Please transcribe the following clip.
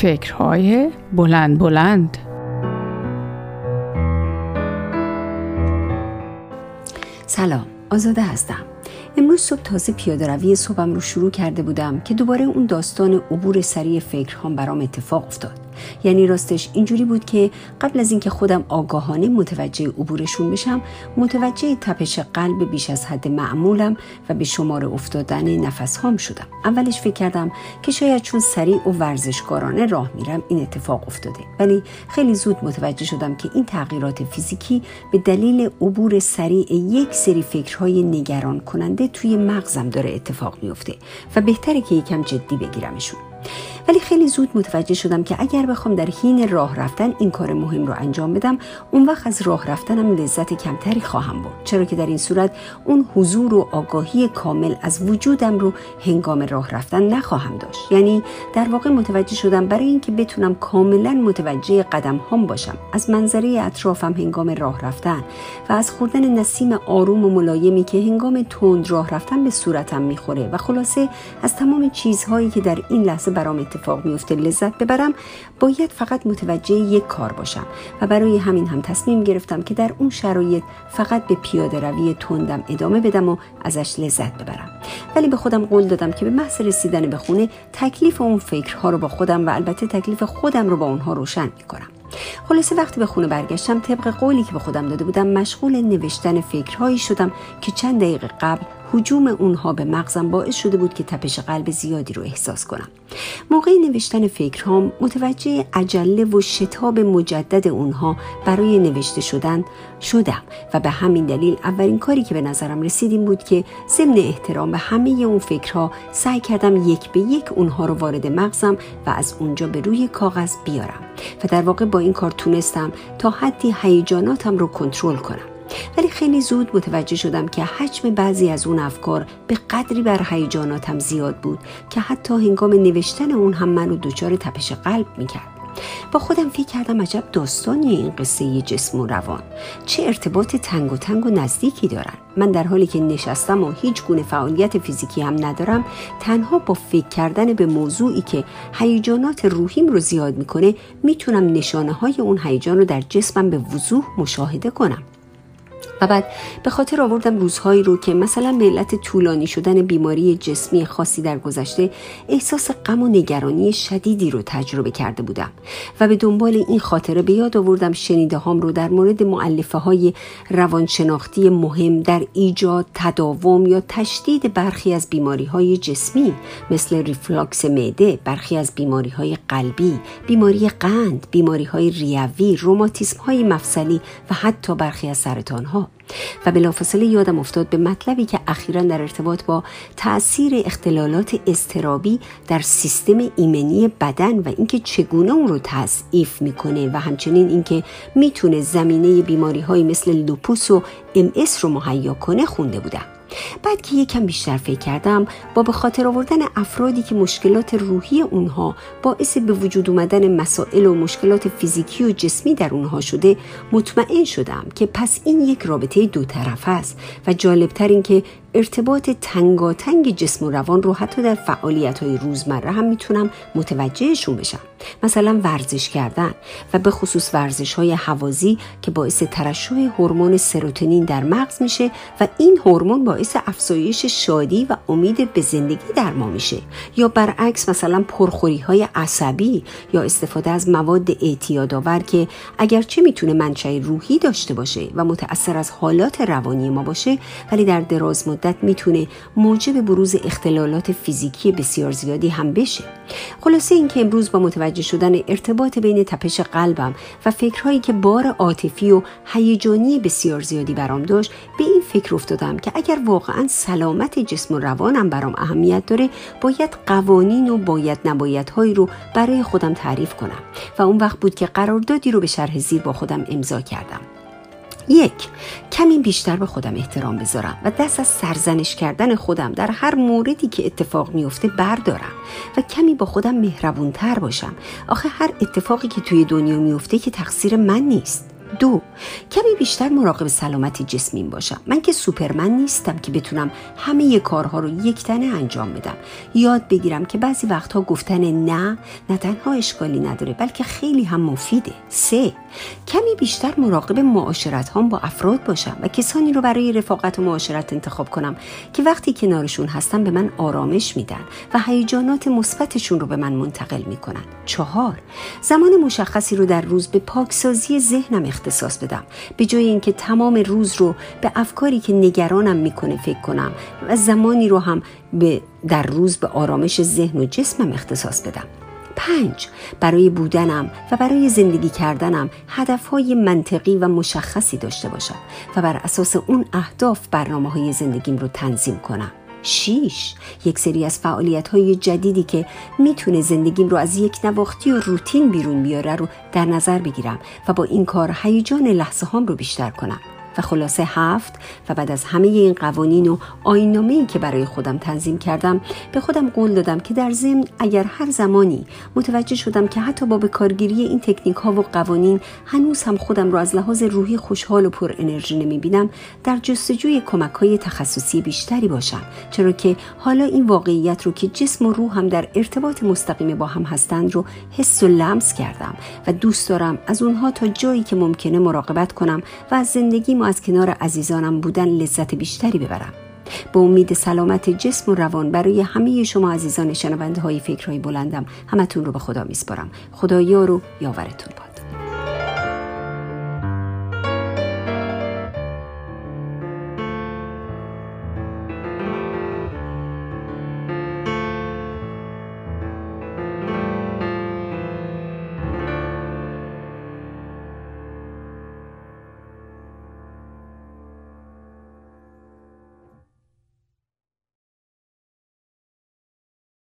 فکرهای بلند بلند. سلام آزاده هستم. امروز صبح تازه پیاده روی صبحم رو شروع کرده بودم که دوباره اون داستان عبور سریع فکرهام برام اتفاق افتاد. یعنی راستش اینجوری بود که قبل از اینکه خودم آگاهانه متوجه عبورشون بشم متوجه تپش قلب بیش از حد معمولم و به شمار افتادن نفس هام شدم. اولش فکر کردم که شاید چون سریع و ورزشکارانه راه میرم این اتفاق افتاده. ولی خیلی زود متوجه شدم که این تغییرات فیزیکی به دلیل عبور سریع یک سری فکرهای نگران کننده توی مغزم داره اتفاق میفته و بهتره که یکم جدی بگیرمشون. ولی خیلی زود متوجه شدم که اگر بخوام در حین راه رفتن این کار مهم رو انجام بدم اون وقت از راه رفتنم لذت کمتری خواهم برد. چرا که در این صورت اون حضور و آگاهی کامل از وجودم رو هنگام راه رفتن نخواهم داشت. یعنی در واقع متوجه شدم برای اینکه بتونم کاملا متوجه قدم هم باشم از منظره اطرافم هنگام راه رفتن و از خوردن نسیم آروم و ملایمی که هنگام تند راه رفتن به صورتم می‌خوره. و خلاصه از تمام چیزهایی که در این لحظه برام اتفاق میفته لذت ببرم. باید فقط متوجه یک کار باشم و برای همین هم تصمیم گرفتم که در اون شرایط فقط به پیاده روی تندم ادامه بدم و ازش لذت ببرم. ولی به خودم قول دادم که به محض رسیدن به خونه تکلیف اون فکرها رو با خودم و البته تکلیف خودم رو با اونها روشن می‌کنم. خلاصه وقتی به خونه برگشتم طبق قولی که به خودم داده بودم مشغول نوشتن فکرهایی شدم که چند دقیقه قبل حجوم اونها به مغزم باعث شده بود که تپش قلب زیادی رو احساس کنم. موقع نوشتن فکرهام متوجه عجله و شتاب مجدد اونها برای نوشته شدن شدم و به همین دلیل اولین کاری که به نظرم رسید این بود که ضمن احترام به همه اون فکرها سعی کردم یک به یک اونها رو وارد مغزم و از اونجا به روی کاغذ بیارم و در واقع با این کار تونستم تا حدی هیجاناتم رو کنترل کنم. ولی خیلی زود متوجه شدم که حجم بعضی از اون افکار به قدری بر هیجاناتم زیاد بود که حتی هنگام نوشتن اون هم منو دچار تپش قلب می‌کرد. با خودم فکر کردم عجب داستانی این قصه جسم و روان. چه ارتباط تنگ و تنگ و نزدیکی دارن. من در حالی که نشستم و هیچ گونه فعالیت فیزیکی هم ندارم تنها با فکر کردن به موضوعی که هیجانات روحیم رو زیاد می‌کنه می‌تونم نشانه های اون هیجان رو در جسمم به وضوح مشاهده کنم. و بعد به خاطر آوردم روزهایی رو که مثلا به علت طولانی شدن بیماری جسمی خاصی در گذشته احساس غم و نگرانی شدیدی رو تجربه کرده بودم و به دنبال این خاطره به یاد آوردم شنیده هام رو در مورد مولفه های روانشناختی مهم در ایجاد تداوم یا تشدید برخی از بیماری های جسمی مثل ریفلاکس معده برخی از بیماری های قلبی بیماری قند بیماری های ریوی روماتیسم های مفصلی و حتی برخی از سرطان ها و بلافاصله یادم افتاد به مطلبی که اخیرا در ارتباط با تاثیر اختلالات استرابی در سیستم ایمنی بدن و اینکه چگونه اون رو تضعیف می‌کنه و همچنین اینکه می‌تونه زمینه بیماری های مثل لوپوس و ام رو مهیا کنه خونده بودم. بعد که یکم بیشتر فکر کردم با به خاطر آوردن افرادی که مشکلات روحی اونها باعث به وجود اومدن مسائل و مشکلات فیزیکی و جسمی در اونها شده مطمئن شدم که پس این یک رابطه دو طرف است و جالبتر این که ارتباط تنگاتنگ جسم و روان رو حتی در فعالیت های روزمره هم می‌تونم متوجهشون بشم. مثلا ورزش کردن و به خصوص ورزش های حوازی که باعث ترشح هورمون سروتونین در مغز میشه و این هورمون باعث افزایش شادی و امید به زندگی در ما میشه. یا برعکس مثلا پرخوری های عصبی یا استفاده از مواد اعتیادآور که اگرچه می‌تونه منشأ روحی داشته باشه و متأثر از حالات روانی ما باشه ولی در دراز مدت می‌تونه موجب بروز اختلالات فیزیکی بسیار زیادی هم بشه. خلاصه اینکه امروز با متوجه شدن ارتباط بین تپش قلبم و فکرهایی که بار عاطفی و هیجانی بسیار زیادی برام داشت به این فکر افتادم که اگر واقعا سلامت جسم و روانم برام اهمیت داره باید قوانین و باید نبایدهایی رو برای خودم تعریف کنم. و اون وقت بود که قراردادی رو به شرح زیر با خودم امضا کردم. یک کمی بیشتر به خودم احترام بذارم و دست از سرزنش کردن خودم در هر موردی که اتفاق میفته بردارم و کمی با خودم مهربونتر باشم. آخه هر اتفاقی که توی دنیا میفته که تقصیر من نیست. دو کمی بیشتر مراقب سلامت جسمیم باشم. من که سوپرمن نیستم که بتونم همه کارها رو یک تنه انجام بدم. یاد بگیرم که بعضی وقتها گفتن نه نه تنها اشکالی نداره بلکه خیلی هم مفیده. سه کمی بیشتر مراقب معاشرت هم با افراد باشم و کسانی رو برای رفاقت و معاشرت انتخاب کنم که وقتی کنارشون هستم به من آرامش میدن و هیجانات مثبتشون رو به من منتقل می‌کنن. چهار زمان مشخصی رو در روز به پاکسازی ذهنم اختصاص بدم. به جای اینکه تمام روز رو به افکاری که نگرانم می‌کنه فکر کنم و زمانی رو هم به در روز به آرامش ذهن و جسمم اختصاص بدم. پنج برای بودنم و برای زندگی کردنم هدفهای منطقی و مشخصی داشته باشم و بر اساس اون اهداف برنامه های زندگیم رو تنظیم کنم. شیش یک سری از فعالیت های جدیدی که می‌تونه زندگیم رو از یک نواختی و روتین بیرون بیاره رو در نظر بگیرم و با این کار هیجان لحظه هام رو بیشتر کنم. و خلاصه هفت و بعد از همه این قوانین و آینامه که برای خودم تنظیم کردم به خودم قول دادم که در ضمن اگر هر زمانی متوجه شدم که حتی با به کارگیری این تکنیک ها و قوانین هنوز هم خودم را از لحاظ روحی خوشحال و پر انرژی نمی بینم در جستجوی کمک های تخصصی بیشتری باشم. چرا که حالا این واقعیت رو که جسم و روح هم در ارتباط مستقیم با هم هستند رو حس و لمس کردم و دوست دارم از اونها تا جایی که ممکنه مراقبت کنم و از زندگی از کنار عزیزانم بودن لذت بیشتری ببرم. با امید سلامت جسم و روان برای همه شما عزیزان شنونده های فکرهای بلندم همتون رو به خدا میسپارم. خدا یار و یاورتون.